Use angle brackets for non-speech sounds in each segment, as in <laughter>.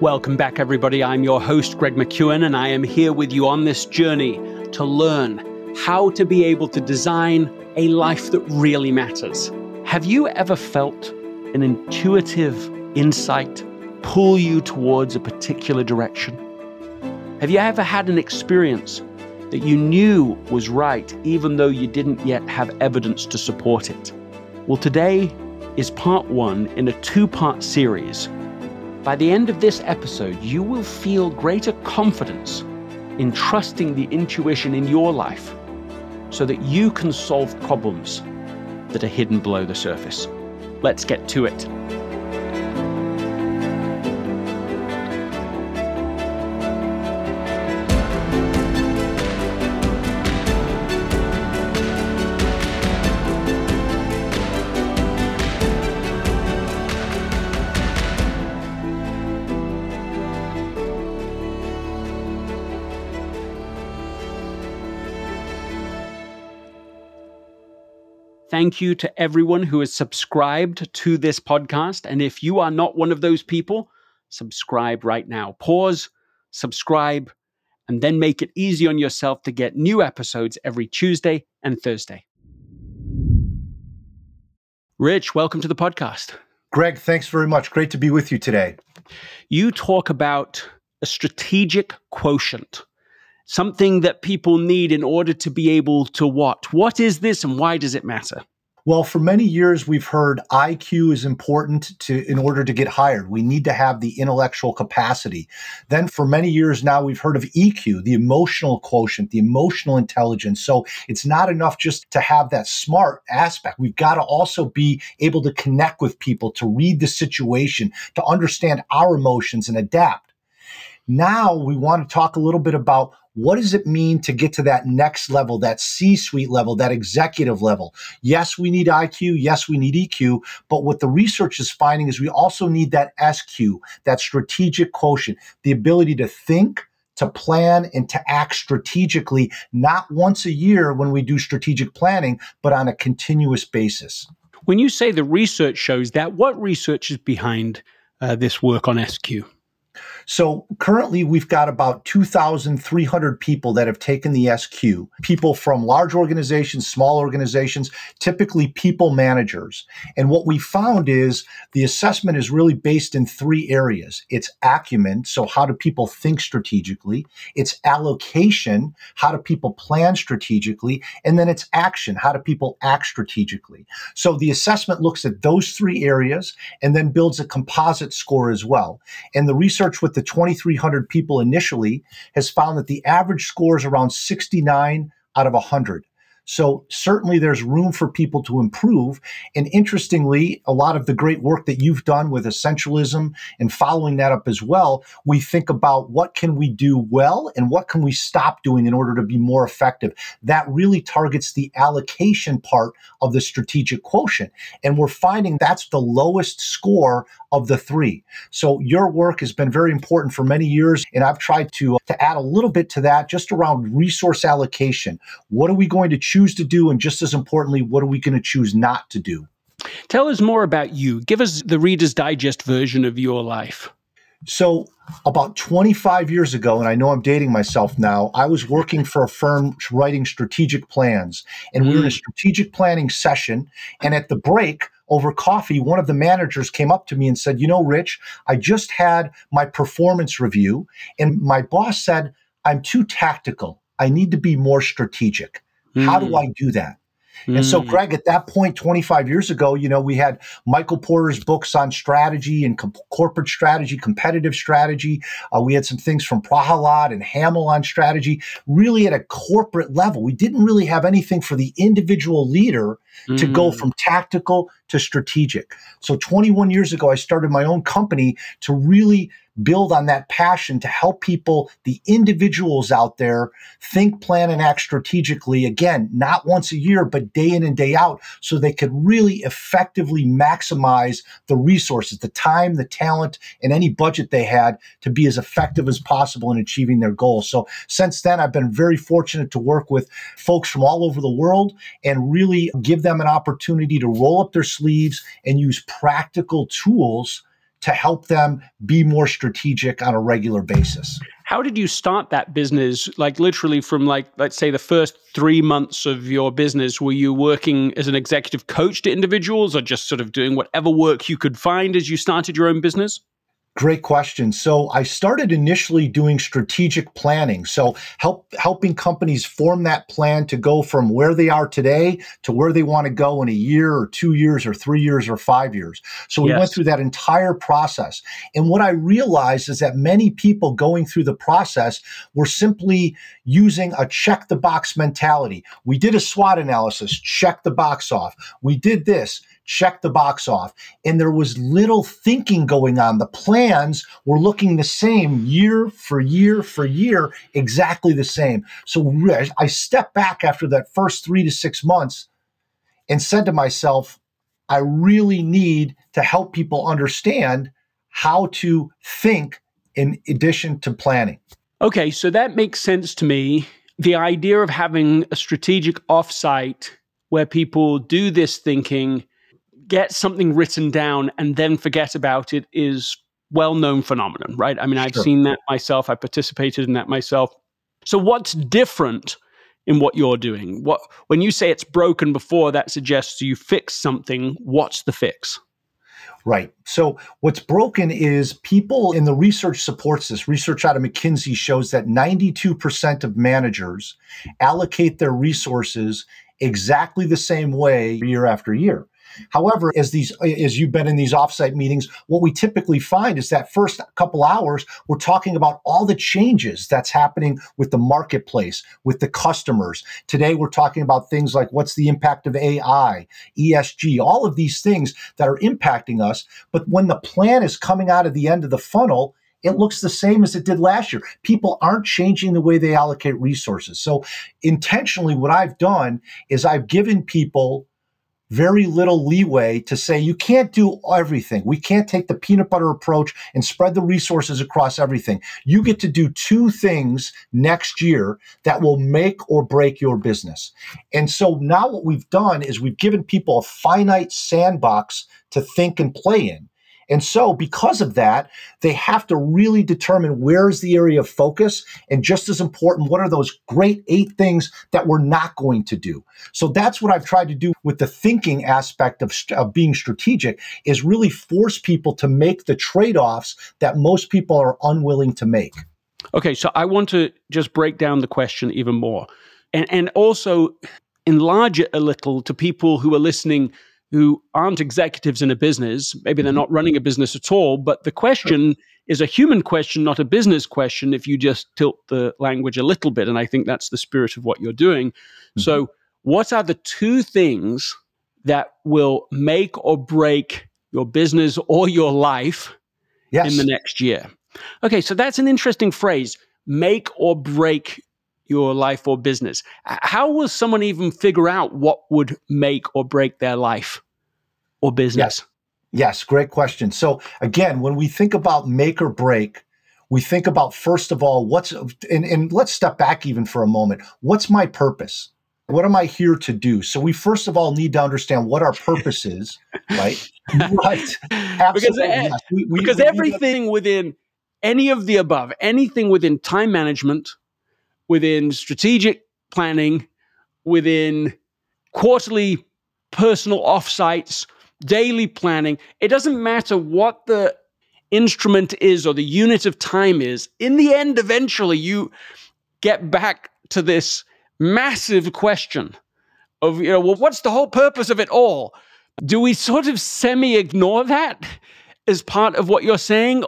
Welcome back, everybody. I'm your host, Greg McKeown, and I am here with you on this journey to learn how to be able to design a life that really matters. Have you ever felt an intuitive insight pull you towards a particular direction? Have you ever had an experience that you knew was right, even though you didn't yet have evidence to support it? Well, today is part one in a two part series. By the end of this episode, you will feel greater confidence in trusting the intuition in your life so that you can solve problems that are hidden below the surface. Let's get to it. Thank you to everyone who has subscribed to this podcast. And if you are not one of those people, subscribe right now. Pause, subscribe, and then make it easy on yourself to get new episodes every Tuesday and Thursday. Rich, welcome to the podcast. Greg, thanks very much. Great to be with you today. You talk about a strategic quotient something that people need in order to be able to what? What is this and why does it matter? Well, for many years we've heard IQ is important to in order to get hired. We need to have the intellectual capacity. Then for many years now we've heard of EQ, the emotional quotient, the emotional intelligence. So it's not enough just to have that smart aspect. We've got to also be able to connect with people, to read the situation, to understand our emotions and adapt. Now we want to talk a little bit about what does it mean to get to that next level, that C suite level, that executive level? Yes, we need IQ. Yes, we need EQ. But what the research is finding is we also need that SQ, that strategic quotient, the ability to think, to plan, and to act strategically, not once a year when we do strategic planning, but on a continuous basis. When you say the research shows that, what research is behind uh, this work on SQ? So currently, we've got about 2,300 people that have taken the SQ, people from large organizations, small organizations, typically people managers. And what we found is the assessment is really based in three areas it's acumen, so how do people think strategically? It's allocation, how do people plan strategically? And then it's action, how do people act strategically? So the assessment looks at those three areas and then builds a composite score as well. And the research with the 2,300 people initially has found that the average score is around 69 out of 100. So certainly there's room for people to improve. And interestingly, a lot of the great work that you've done with essentialism and following that up as well, we think about what can we do well and what can we stop doing in order to be more effective. That really targets the allocation part of the strategic quotient. And we're finding that's the lowest score of the three. So your work has been very important for many years. And I've tried to, to add a little bit to that just around resource allocation. What are we going to choose to do? And just as importantly, what are we going to choose not to do? Tell us more about you. Give us the Reader's Digest version of your life. So, about 25 years ago, and I know I'm dating myself now, I was working for a firm writing strategic plans. And we were in a mm. strategic planning session. And at the break, over coffee, one of the managers came up to me and said, You know, Rich, I just had my performance review, and my boss said, I'm too tactical. I need to be more strategic. Mm. How do hmm. I do that? And so, hmm. Greg, at that point, 25 years ago, you know, we had Michael Porter's books on strategy and com- corporate strategy, competitive strategy. Uh, we had some things from Prahalad and Hamel on strategy, really at a corporate level. We didn't really have anything for the individual leader mm. to go hmm. from tactical to strategic. So, 21 years ago, I started my own company to really build on that passion to help people, the individuals out there, think, plan, and act strategically. Again, not once a year, but day in and day out, so they could really effectively maximize the resources, the time, the talent, and any budget they had to be as effective as possible in achieving their goals. So since then, I've been very fortunate to work with folks from all over the world and really give them an opportunity to roll up their sleeves and use practical tools to help them be more strategic on a regular basis. How did you start that business? Like literally from like let's say the first 3 months of your business were you working as an executive coach to individuals or just sort of doing whatever work you could find as you started your own business? Great question. So I started initially doing strategic planning. So help helping companies form that plan to go from where they are today to where they want to go in a year or two years or three years or five years. So we yes. went through that entire process. And what I realized is that many people going through the process were simply using a check the box mentality. We did a SWOT analysis, check the box off. We did this check the box off. And there was little thinking going on. The plans were looking the same year for year for year, exactly the same. So I stepped back after that first three to six months and said to myself, I really need to help people understand how to think in addition to planning. Okay, so that makes sense to me. The idea of having a strategic offsite where people do this thinking get something written down and then forget about it is well-known phenomenon, right? I mean, I've sure. seen that myself. I participated in that myself. So what's different in what you're doing? What when you say it's broken before, that suggests you fix something. What's the fix? Right. So what's broken is people in the research supports this. Research out of McKinsey shows that 92% of managers allocate their resources exactly the same way year after year. However, as these as you've been in these offsite meetings, what we typically find is that first couple hours we're talking about all the changes that's happening with the marketplace, with the customers. Today we're talking about things like what's the impact of AI, ESG, all of these things that are impacting us, but when the plan is coming out of the end of the funnel, it looks the same as it did last year. People aren't changing the way they allocate resources. So, intentionally, what I've done is I've given people very little leeway to say you can't do everything. We can't take the peanut butter approach and spread the resources across everything. You get to do two things next year that will make or break your business. And so now what we've done is we've given people a finite sandbox to think and play in. And so, because of that, they have to really determine where is the area of focus. And just as important, what are those great eight things that we're not going to do? So that's what I've tried to do with the thinking aspect of, of being strategic is really force people to make the trade offs that most people are unwilling to make. Okay, so I want to just break down the question even more and, and also enlarge it a little to people who are listening who aren't executives in a business. Maybe they're mm-hmm. not running a business at all, but the question is a human question, not a business question, if you just tilt the language a little bit. And I think that's the spirit of what you're doing. Mm-hmm. So, what are the two things that will make or break your business or your life yes. in the next year? Okay, so that's an interesting phrase make or break your life or business. How will someone even figure out what would make or break their life or business? Yes, yes great question. So, again, when we think about make or break, we think about first of all, what's, and, and let's step back even for a moment. What's my purpose? What am I here to do? So we first of all need to understand what our purpose is, <laughs> right? right. Absolutely. Because, yes. we, we, because we everything within any of the above, anything within time management, within strategic planning, within quarterly personal offsites, daily planning. It doesn't matter what the instrument is or the unit of time is. In the end, eventually, you get back to this massive question of, you know, well, what's the whole purpose of it all? Do we sort of semi ignore that as part of what you're saying?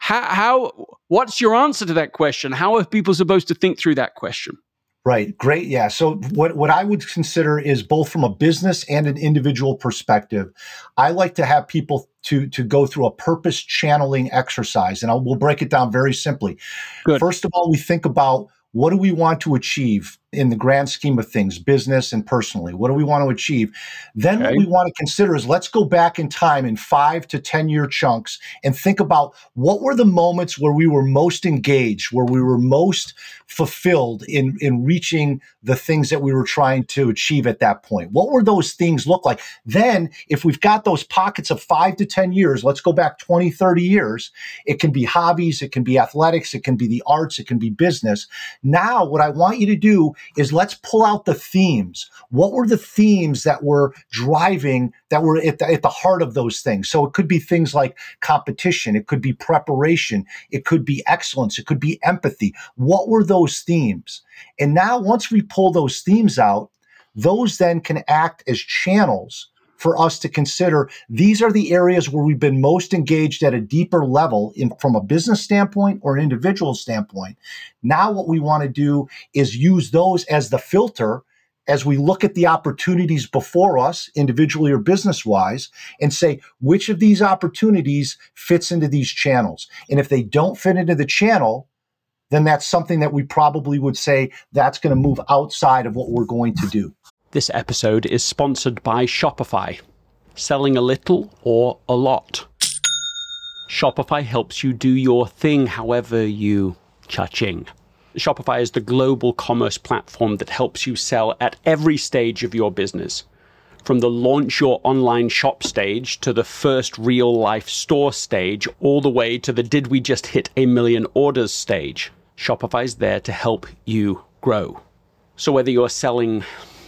How, how, what's your answer to that question? How are people supposed to think through that question? Right. Great. Yeah. So what, what I would consider is both from a business and an individual perspective, I like to have people to, to go through a purpose channeling exercise. And I'll, we'll break it down very simply. Good. First of all, we think about what do we want to achieve in the grand scheme of things, business and personally? What do we want to achieve? Then okay. what we want to consider is let's go back in time in five to 10 year chunks and think about what were the moments where we were most engaged, where we were most fulfilled in, in reaching the things that we were trying to achieve at that point. What were those things look like? Then, if we've got those pockets of five to 10 years, let's go back 20, 30 years. It can be hobbies, it can be athletics, it can be the arts, it can be business. Now, what I want you to do is let's pull out the themes. What were the themes that were driving, that were at the, at the heart of those things? So it could be things like competition, it could be preparation, it could be excellence, it could be empathy. What were those themes? And now, once we pull those themes out, those then can act as channels for us to consider these are the areas where we've been most engaged at a deeper level in, from a business standpoint or an individual standpoint. Now, what we want to do is use those as the filter as we look at the opportunities before us, individually or business wise, and say which of these opportunities fits into these channels. And if they don't fit into the channel, then that's something that we probably would say that's going to move outside of what we're going to do. This episode is sponsored by Shopify. Selling a little or a lot. Shopify helps you do your thing however you cha-ching. Shopify is the global commerce platform that helps you sell at every stage of your business. From the launch your online shop stage to the first real life store stage, all the way to the did we just hit a million orders stage. Shopify's there to help you grow. So whether you're selling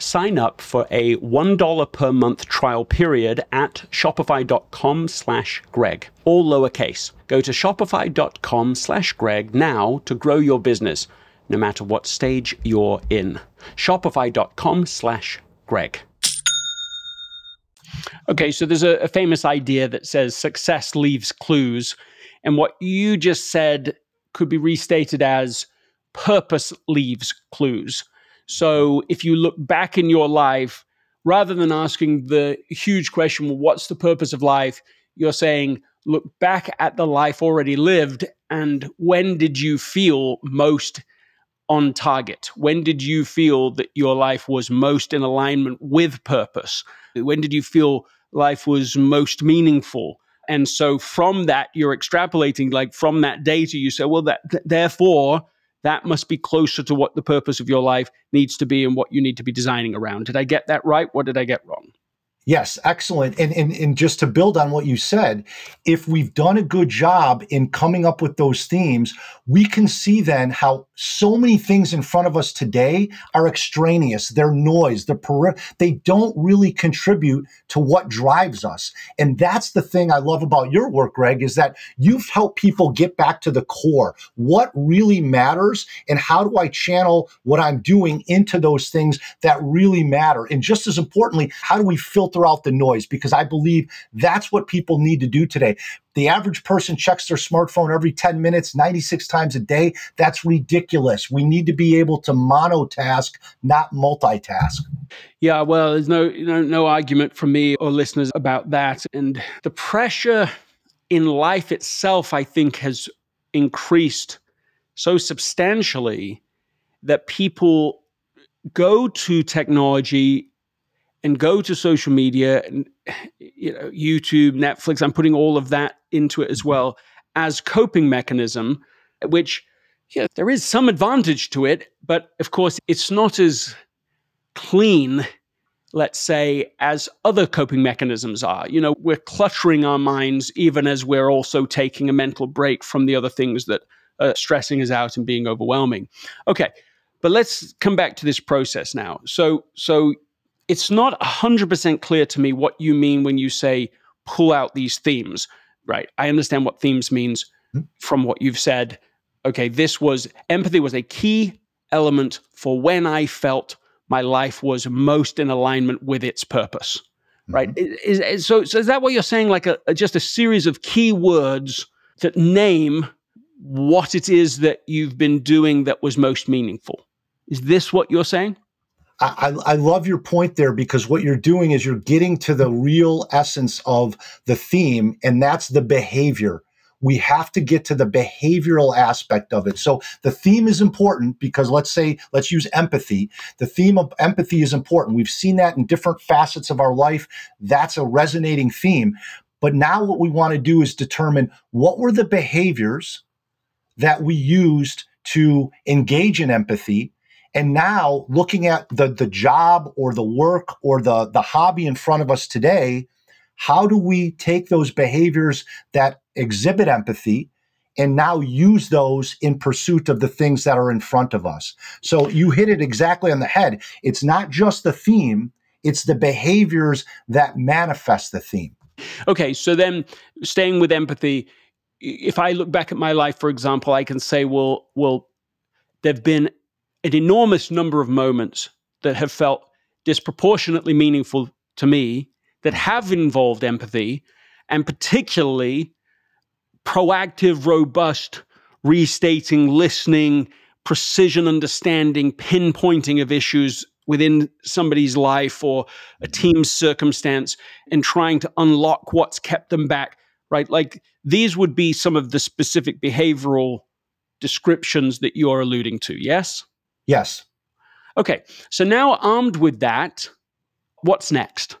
sign up for a $1 per month trial period at shopify.com slash greg all lowercase. Go to shopify.com slash greg now to grow your business no matter what stage you're in. Shopify.com slash greg. Okay so there's a, a famous idea that says success leaves clues and what you just said could be restated as purpose leaves clues so if you look back in your life, rather than asking the huge question, well, what's the purpose of life? You're saying, look back at the life already lived and when did you feel most on target? When did you feel that your life was most in alignment with purpose? When did you feel life was most meaningful? And so from that, you're extrapolating, like from that data, you say, well, that th- therefore, that must be closer to what the purpose of your life needs to be and what you need to be designing around. Did I get that right? What did I get wrong? Yes, excellent. And, and and just to build on what you said, if we've done a good job in coming up with those themes, we can see then how so many things in front of us today are extraneous. They're noise. They're peri- they don't really contribute to what drives us. And that's the thing I love about your work, Greg, is that you've helped people get back to the core. What really matters and how do I channel what I'm doing into those things that really matter? And just as importantly, how do we filter filter out the noise because I believe that's what people need to do today. The average person checks their smartphone every 10 minutes, 96 times a day. That's ridiculous. We need to be able to monotask, not multitask. Yeah, well, there's no, no, no argument from me or listeners about that. And the pressure in life itself, I think, has increased so substantially that people go to technology and go to social media and you know YouTube, Netflix. I'm putting all of that into it as well as coping mechanism, which yeah, there is some advantage to it, but of course it's not as clean let's say, as other coping mechanisms are. You know, we're cluttering our minds even as we're also taking a mental break from the other things that are stressing us out and being overwhelming. Okay, but let's come back to this process now. So, so it's not 100% clear to me what you mean when you say pull out these themes, right? I understand what themes means hmm. from what you've said. Okay, this was empathy was a key element for when I felt my life was most in alignment with its purpose. Mm-hmm. Right. Is, is, so, so is that what you're saying? Like a, a, just a series of key words that name what it is that you've been doing that was most meaningful. Is this what you're saying? I, I, love your point there because what you're doing is you're getting to the real essence of the theme, and that's the behavior we have to get to the behavioral aspect of it. So the theme is important because let's say, let's use empathy. The theme of empathy is important. We've seen that in different facets of our life. That's a resonating theme. But now what we want to do is determine what were the behaviors that we used to engage in empathy and now looking at the the job or the work or the the hobby in front of us today how do we take those behaviors that exhibit empathy and now use those in pursuit of the things that are in front of us? So you hit it exactly on the head. It's not just the theme, it's the behaviors that manifest the theme. Okay, so then staying with empathy, if I look back at my life, for example, I can say, well, well, there've been an enormous number of moments that have felt disproportionately meaningful to me that have involved empathy and particularly proactive, robust restating, listening, precision understanding, pinpointing of issues within somebody's life or a mm-hmm. team's circumstance and trying to unlock what's kept them back, right? Like these would be some of the specific behavioral descriptions that you're alluding to, yes? Yes. Okay, so now armed with that, what's next?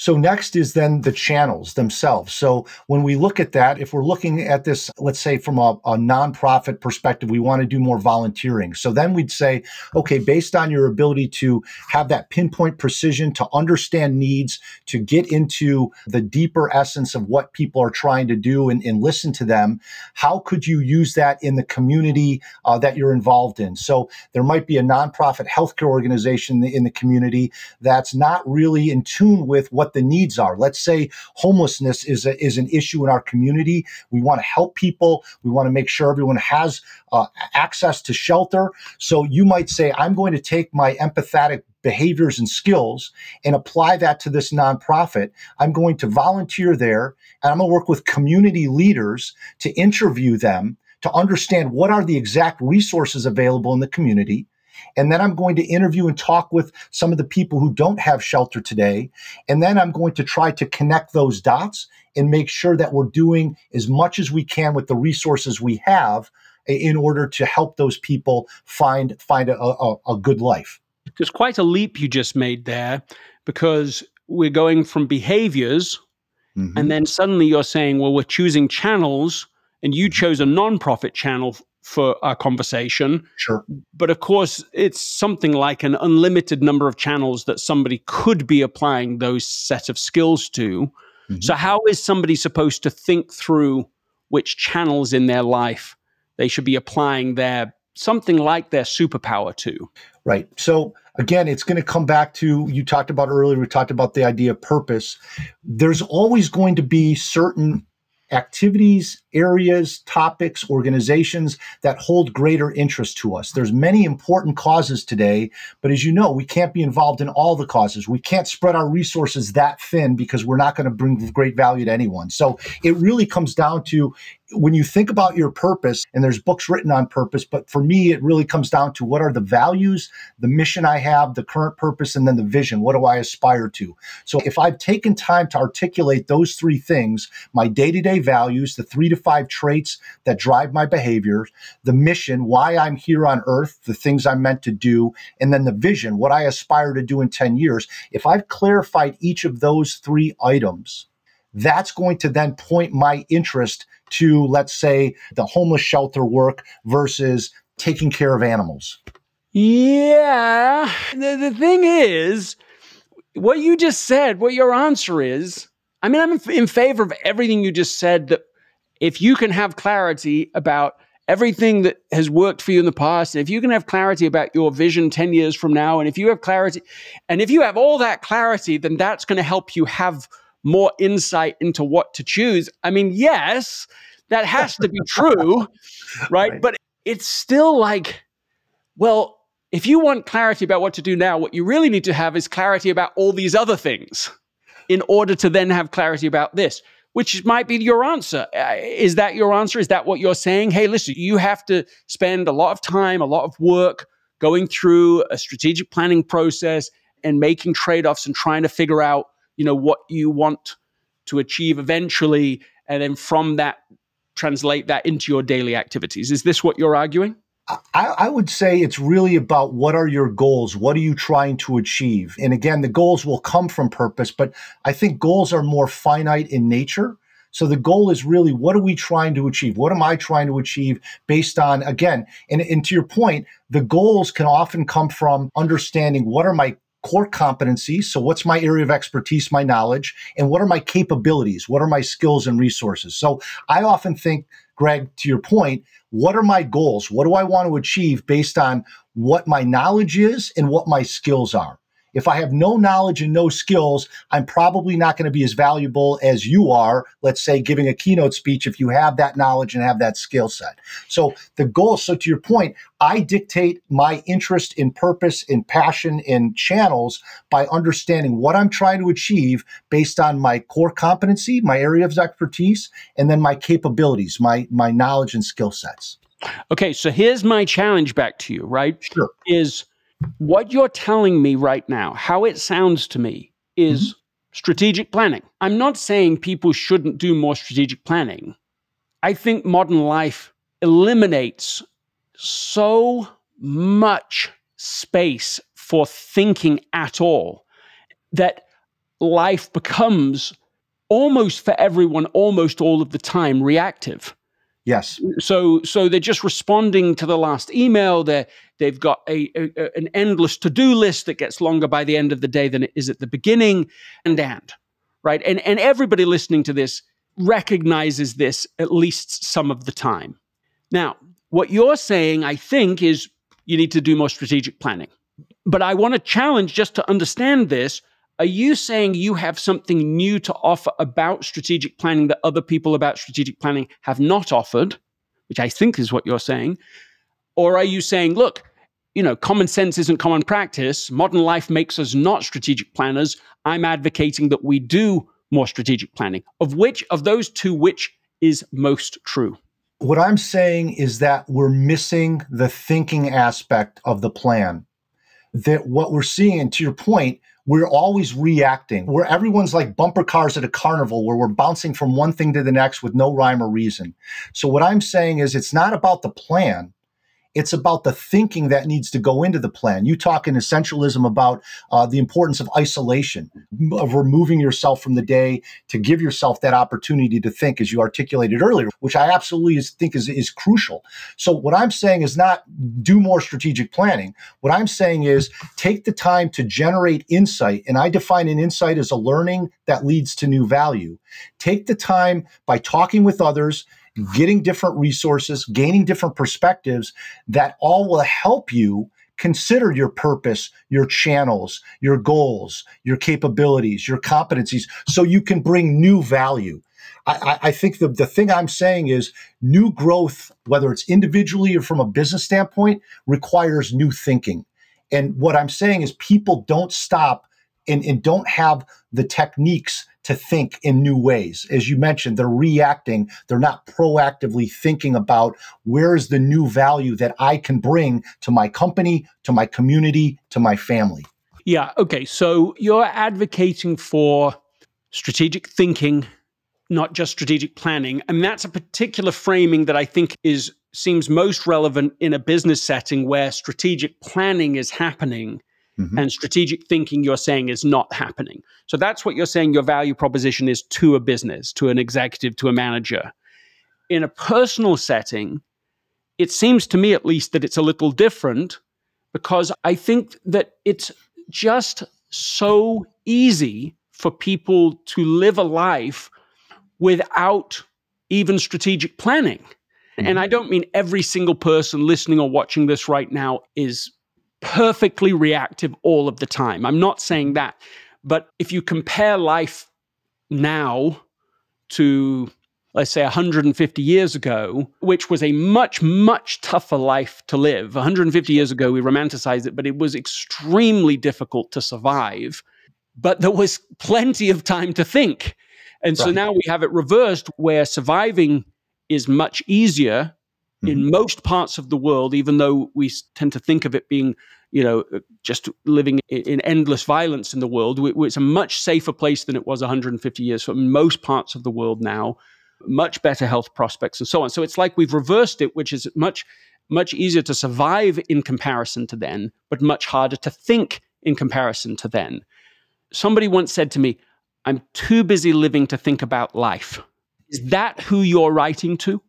So next is then the channels themselves. So when we look at that, if we're looking at this, let's say from a, a, nonprofit perspective, we want to do more volunteering. So then we'd say, okay, based on your ability to have that pinpoint precision, to understand needs, to get into the deeper essence of what people are trying to do and, and listen to them, how could you use that in the community uh, that you're involved in? So there might be a nonprofit healthcare organization in the, in the community that's not really in tune with what what the needs are. Let's say homelessness is a, is an issue in our community. We want to help people. We want to make sure everyone has uh, access to shelter. So you might say, I'm going to take my empathetic behaviors and skills and apply that to this nonprofit. I'm going to volunteer there and I'm going to work with community leaders to interview them to understand what are the exact resources available in the community and then I'm going to interview and talk with some of the people who don't have shelter today. And then I'm going to try to connect those dots and make sure that we're doing as much as we can with the resources we have in order to help those people find find a, a, a good life. There's quite a leap you just made there because we're going from behaviors mm-hmm. and then suddenly you're saying, well, we're choosing channels and you chose a nonprofit channel for our conversation. Sure. But of course, it's something like an unlimited number of channels that somebody could be applying those set of skills to. Mm-hmm. So, how is somebody supposed to think through which channels in their life they should be applying their something like their superpower to? Right. So, again, it's going to come back to you talked about earlier, we talked about the idea of purpose. There's always going to be certain activities, areas, topics, organizations that hold greater interest to us. There's many important causes today, but as you know, we can't be involved in all the causes. We can't spread our resources that thin because we're not going to bring great value to anyone. So it really comes down to when you think about your purpose, and there's books written on purpose, but for me, it really comes down to what are the values, the mission I have, the current purpose, and then the vision. What do I aspire to? So if I've taken time to articulate those three things, my day to day values, the three to five traits that drive my behavior, the mission, why I'm here on earth, the things I'm meant to do, and then the vision, what I aspire to do in 10 years, if I've clarified each of those three items, that's going to then point my interest to, let's say, the homeless shelter work versus taking care of animals. Yeah. The, the thing is, what you just said, what your answer is, I mean, I'm in favor of everything you just said that if you can have clarity about everything that has worked for you in the past, and if you can have clarity about your vision 10 years from now, and if you have clarity, and if you have all that clarity, then that's going to help you have more insight into what to choose. I mean, yes, that has to be <laughs> true, right? right? But it's still like, well, if you want clarity about what to do now, what you really need to have is clarity about all these other things in order to then have clarity about this, which might be your answer. Uh, is that your answer? Is that what you're saying? Hey, listen, you have to spend a lot of time, a lot of work going through a strategic planning process and making trade-offs and trying to figure out, you know, what you want to achieve eventually and then from that translate that into your daily activities. Is this what you're arguing? I, I, would say it's really about what are your goals? What are you trying to achieve? And again, the goals will come from purpose, but I think goals are more finite in nature. So the goal is really what are we trying to achieve? What am I trying to achieve based on, again, and, and to your point, the goals can often come from understanding what are my core competencies. So, what's my area of expertise, my knowledge, and what are my capabilities? What are my skills and resources? So, I often think, Greg, to your point, what are my goals? What do I want to achieve based on what my knowledge is and what my skills are? If I have no knowledge and no skills, I'm probably not going to be as valuable as you are, let's say, giving a keynote speech if you have that knowledge and have that skill set. So the goal, so to your point, I dictate my interest in purpose, in passion, in channels by understanding what I'm trying to achieve based on my core competency, my area of expertise, and then my capabilities, my my knowledge and skill sets. Okay, so here's my challenge back to you, right? Sure. Is what you're telling me right now, how it sounds to me, is mm-hmm. strategic planning. I'm not saying people shouldn't do more strategic planning. I think modern life eliminates so much space for thinking at all that life becomes almost for everyone, almost all of the time, reactive. Yes. So so they're just responding to the last email. They they've got a, a an endless to do list that gets longer by the end of the day than it is at the beginning, and and right. And and everybody listening to this recognizes this at least some of the time. Now, what you're saying, I think, is you need to do more strategic planning. But I want to challenge just to understand this are you saying you have something new to offer about strategic planning that other people about strategic planning have not offered, which I think is what you're saying? Or are you saying, look, you know, common sense isn't common practice. Modern life makes us not strategic planners. I'm advocating that we do more strategic planning. Of which, of those two, which is most true? What I'm saying is that we're missing the thinking aspect of the plan. That what we're seeing, to your point, we're always reacting where everyone's like bumper cars at a carnival where we're bouncing from one thing to the next with no rhyme or reason. So what I'm saying is it's not about the plan. It's about the thinking that needs to go into the plan. You talk in essentialism about uh, the importance of isolation, of removing yourself from the day to give yourself that opportunity to think, as you articulated earlier, which I absolutely think is, is crucial. So, what I'm saying is not do more strategic planning. What I'm saying is take the time to generate insight. And I define an insight as a learning that leads to new value. Take the time by talking with others getting different resources, gaining different perspectives that all will help you consider your purpose, your channels, your goals, your capabilities, your competencies, so you can bring new value. I, I, think the, the thing I'm saying is new growth, whether it's individually or from a business standpoint, requires new thinking. And what I'm saying is people don't stop and, and don't have the techniques to think in new ways. As you mentioned, they're reacting. They're not proactively thinking about where is the new value that I can bring to my company, to my community, to my family. Yeah. Okay. So you're advocating for strategic thinking, not just strategic planning. And that's a particular framing that I think is seems most relevant in a business setting where strategic planning is happening Mm-hmm. And strategic thinking, you're saying, is not happening. So that's what you're saying your value proposition is to a business, to an executive, to a manager. In a personal setting, it seems to me at least that it's a little different because I think that it's just so easy for people to live a life without even strategic planning. Mm-hmm. And I don't mean every single person listening or watching this right now is perfectly reactive all of the time. I'm not saying that. But if you compare life now to let's say 150 years ago, which was a much, much tougher life to live. 150 years ago, we romanticize it, but it was extremely difficult to survive. But there was plenty of time to think. And right. so now we have it reversed where surviving is much easier mm-hmm. in most parts of the world, even though we tend to think of it being you know, just living in endless violence in the world. It's a much safer place than it was 150 years ago in most parts of the world now. Much better health prospects and so on. So it's like we've reversed it, which is much, much easier to survive in comparison to then, but much harder to think in comparison to then. Somebody once said to me, I'm too busy living to think about life. Is that who you're writing to?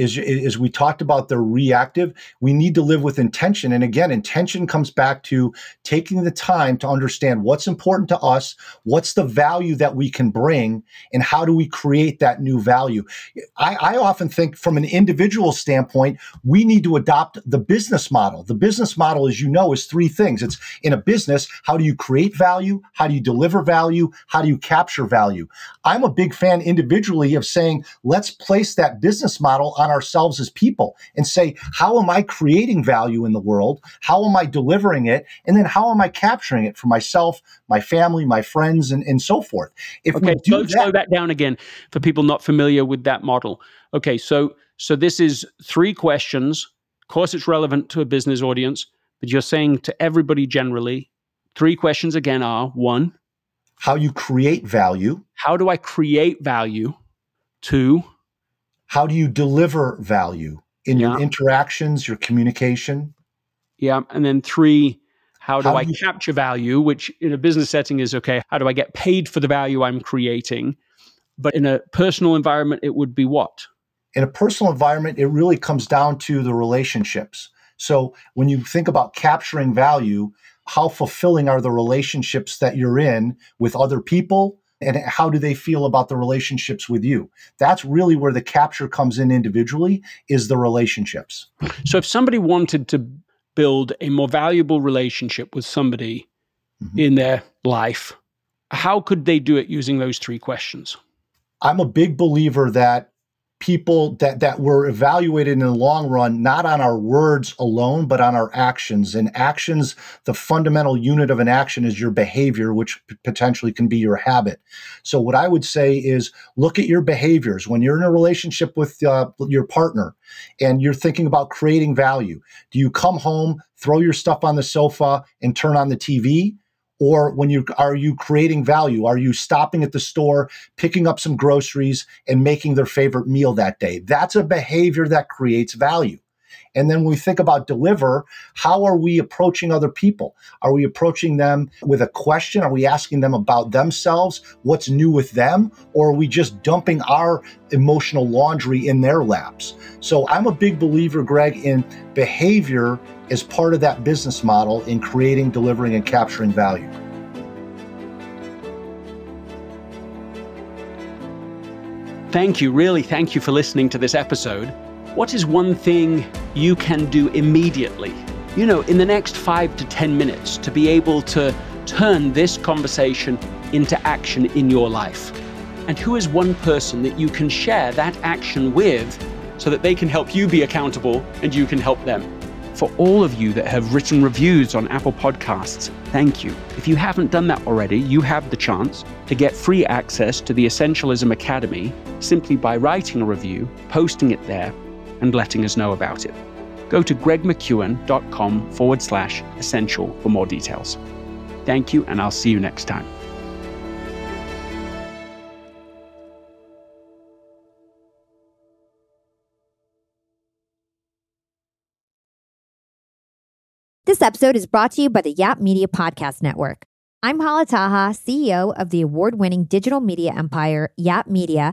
Is, is we talked about the reactive we need to live with intention. And again intention comes back to taking the time to understand what's important to us what's the value that we can bring and how do we create that new value. I, I often think from an individual standpoint we need to adopt the business model. The business model as you know is three things. It's in a business how do you create value? How do you deliver value? How do you capture value? I'm a big fan individually of saying let's place that business model on ourselves as people and say, how am I creating value in the world? How am I delivering it? And then how am I capturing it for myself, my family, my friends, and, and so forth? If okay, we do slow, that, slow that down again for people not familiar with that model. Okay, so so this is three questions. Of course, it's relevant to a business audience, but you're saying to everybody generally, three questions again are one, how you create value. How do I create value? Two, how do you deliver value in yeah. your interactions, your communication? Yeah. And then three, how do how I you, capture value, which in a business setting is okay, how do I get paid for the value I'm creating? But in a personal environment, it would be what? In a personal environment, it really comes down to the relationships. So when you think about capturing value, how fulfilling are the relationships that you're in with other people, and how do they feel about the relationships with you? That's really where the capture comes in individually is the relationships. So if somebody wanted to build a more valuable relationship with somebody mm-hmm. in their life how could they do it using those three questions? I'm a big believer that people that that were evaluated in the long run not on our words alone but on our actions. And actions the fundamental unit of an action is your behavior which p- potentially can be your habit. So what i would say is look at your behaviors. When you're in a relationship with uh, your partner and you're thinking about creating value do you come home throw your stuff on the sofa and turn on the tv or when you are you creating value? Are you stopping at the store picking up some groceries and making their favorite meal that day? That's a behavior that creates value and then when we think about deliver, how are we approaching other people? Are we approaching them with a question? Are we asking them about themselves? What's new with them? Or are we just dumping our emotional laundry in their laps? So I'm a big believer, Greg, in behavior as part of that business model in creating, delivering, and capturing value. Thank you, really, thank you for listening to this episode. What is one thing you can do immediately, you know, in the next five to 10 minutes to be able to turn this conversation into action in your life? And who is one person that you can share that action with so that they can help you be accountable and you can help them? For all of you that have written reviews on Apple Podcasts, thank you. If you haven't done that already, you have the chance to get free access to the Essentialism Academy simply by writing a review, posting it there, and letting us know about it. Go to gregmckeown.com forward slash essential for more details. Thank you, and I'll see you next time. This episode is brought to you by the Yap Media Podcast Network. I'm Hala Taha, CEO of the award winning digital media empire, Yap Media